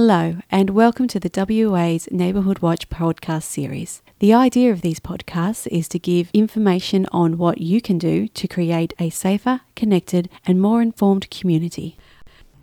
Hello, and welcome to the WA's Neighbourhood Watch podcast series. The idea of these podcasts is to give information on what you can do to create a safer, connected, and more informed community.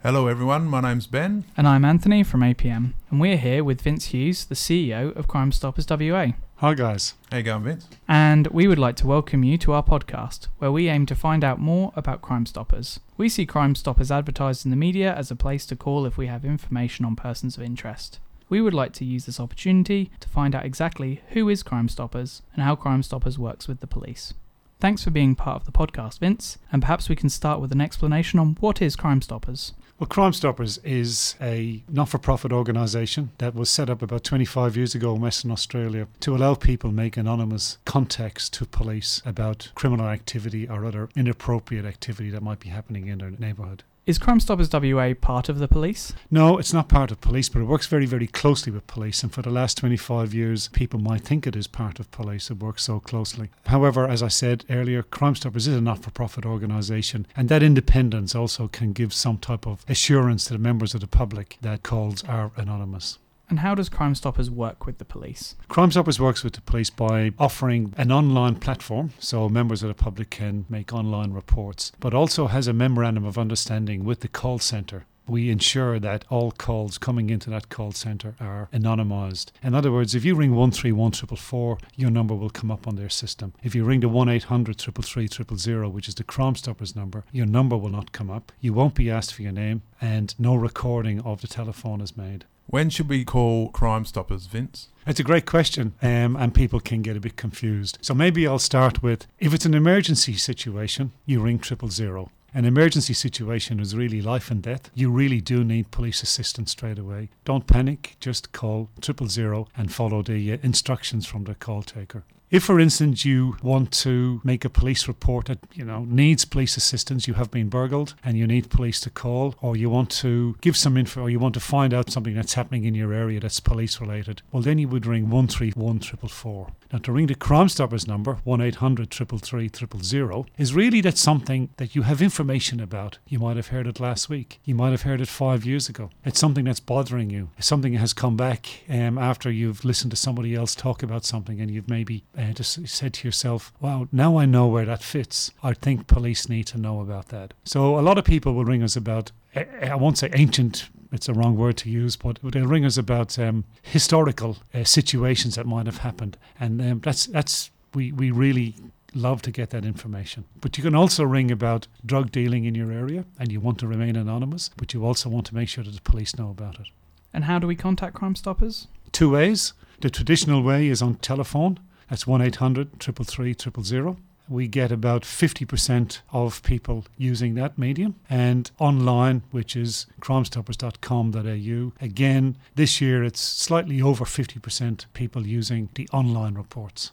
Hello, everyone. My name's Ben. And I'm Anthony from APM, and we're here with Vince Hughes, the CEO of Crime Stoppers WA. Hi, guys. How you going, Vince? And we would like to welcome you to our podcast, where we aim to find out more about Crime Stoppers. We see Crime Stoppers advertised in the media as a place to call if we have information on persons of interest. We would like to use this opportunity to find out exactly who is Crime Stoppers and how Crime Stoppers works with the police. Thanks for being part of the podcast, Vince, and perhaps we can start with an explanation on what is Crime Stoppers. Well, Crime Stoppers is a not for profit organisation that was set up about 25 years ago in Western Australia to allow people make anonymous contacts to police about criminal activity or other inappropriate activity that might be happening in their neighbourhood. Is Crime Stoppers WA part of the police? No, it's not part of police, but it works very, very closely with police. And for the last 25 years, people might think it is part of police. It works so closely. However, as I said earlier, Crime Stoppers is a not for profit organisation, and that independence also can give some type of assurance to the members of the public that calls are anonymous. And how does Crime Stoppers work with the police? Crime Stoppers works with the police by offering an online platform so members of the public can make online reports, but also has a memorandum of understanding with the call centre we ensure that all calls coming into that call centre are anonymised. In other words, if you ring 131444, your number will come up on their system. If you ring the 1 800 000, which is the Crime Stoppers number, your number will not come up. You won't be asked for your name, and no recording of the telephone is made. When should we call Crime Stoppers, Vince? It's a great question, um, and people can get a bit confused. So maybe I'll start with if it's an emergency situation, you ring triple zero. An emergency situation is really life and death. You really do need police assistance straight away. Don't panic, just call triple zero and follow the uh, instructions from the call taker. If, for instance, you want to make a police report that you know needs police assistance, you have been burgled and you need police to call, or you want to give some info, or you want to find out something that's happening in your area that's police related, well, then you would ring one three one triple four. Now, to ring the Crime Stoppers number, 1 800 000, is really that something that you have information about. You might have heard it last week. You might have heard it five years ago. It's something that's bothering you. It's something that has come back um, after you've listened to somebody else talk about something and you've maybe uh, just said to yourself, wow, now I know where that fits. I think police need to know about that. So a lot of people will ring us about, I won't say ancient it's a wrong word to use, but they'll ring us about um, historical uh, situations that might have happened, and um, that's that's we we really love to get that information. But you can also ring about drug dealing in your area, and you want to remain anonymous, but you also want to make sure that the police know about it. And how do we contact Crime Stoppers? Two ways. The traditional way is on telephone. That's one 800 333 000 we get about 50% of people using that medium. And online, which is crimestoppers.com.au, again, this year it's slightly over 50% people using the online reports.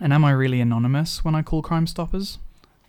And am I really anonymous when I call Crime Stoppers?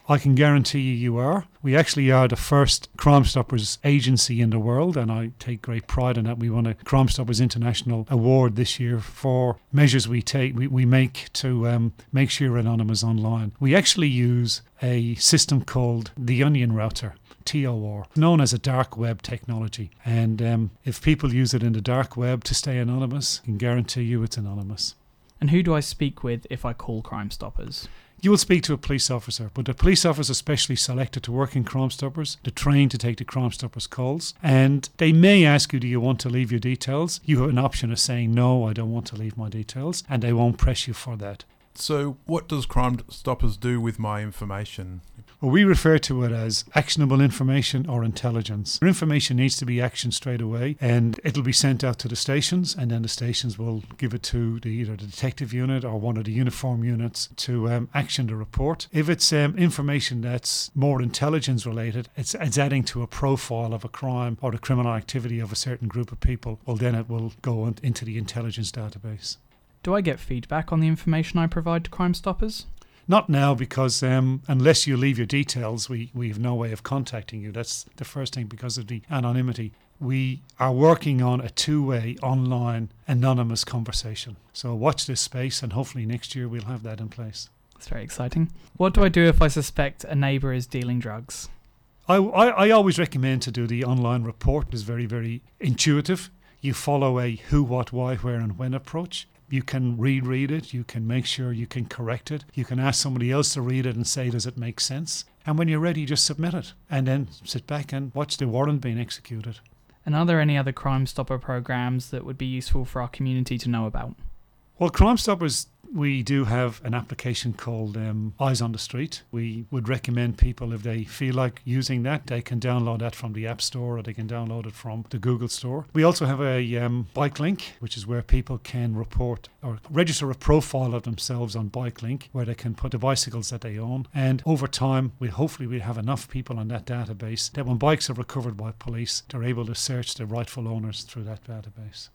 I can guarantee you you are. We actually are the first Crime Stoppers agency in the world, and I take great pride in that. We won a Crime Stoppers International Award this year for measures we take we, we make to um, make sure you're anonymous online. We actually use a system called the Onion Router. TOR, known as a dark web technology. And um, if people use it in the dark web to stay anonymous, I can guarantee you it's anonymous. And who do I speak with if I call Crime Stoppers? You will speak to a police officer, but the police officer is specially selected to work in Crime Stoppers. They're trained to take the Crime Stoppers calls, and they may ask you, "Do you want to leave your details?" You have an option of saying, "No, I don't want to leave my details," and they won't press you for that. So, what does Crime Stoppers do with my information? Well, we refer to it as actionable information or intelligence. Your information needs to be actioned straight away, and it'll be sent out to the stations, and then the stations will give it to the, either the detective unit or one of the uniform units to um, action the report. If it's um, information that's more intelligence related, it's, it's adding to a profile of a crime or the criminal activity of a certain group of people, well, then it will go into the intelligence database. Do I get feedback on the information I provide to Crime Stoppers? Not now, because um, unless you leave your details, we, we have no way of contacting you. That's the first thing because of the anonymity. We are working on a two way online anonymous conversation. So watch this space, and hopefully next year we'll have that in place. That's very exciting. What do I do if I suspect a neighbour is dealing drugs? I, I, I always recommend to do the online report. It's very, very intuitive You follow a who, what, why, where, and when approach. You can reread it, you can make sure you can correct it, you can ask somebody else to read it and say, does it make sense? And when you're ready, just submit it and then sit back and watch the warrant being executed. And are there any other Crime Stopper programs that would be useful for our community to know about? Well, Crime Stoppers, we do have an application called um, Eyes on the Street. We would recommend people, if they feel like using that, they can download that from the App Store or they can download it from the Google Store. We also have a um, bike link, which is where people can report or register a profile of themselves on Bike Link, where they can put the bicycles that they own. And over time, we hopefully we have enough people on that database that when bikes are recovered by police, they're able to search the rightful owners through that database.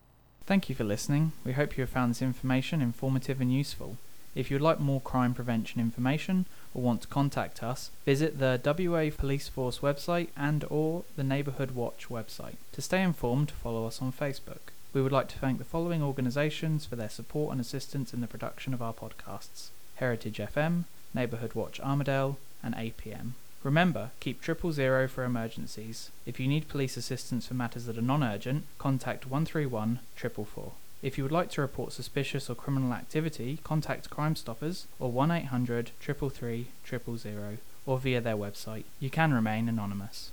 Thank you for listening. We hope you have found this information informative and useful. If you would like more crime prevention information or want to contact us, visit the WA Police Force website and or the Neighbourhood Watch website. To stay informed, follow us on Facebook. We would like to thank the following organisations for their support and assistance in the production of our podcasts. Heritage FM, Neighbourhood Watch Armadale, and APM. Remember, keep triple zero for emergencies. If you need police assistance for matters that are non-urgent, contact 131 444. If you would like to report suspicious or criminal activity, contact Crime Stoppers or 1-800 333 000 or via their website. You can remain anonymous.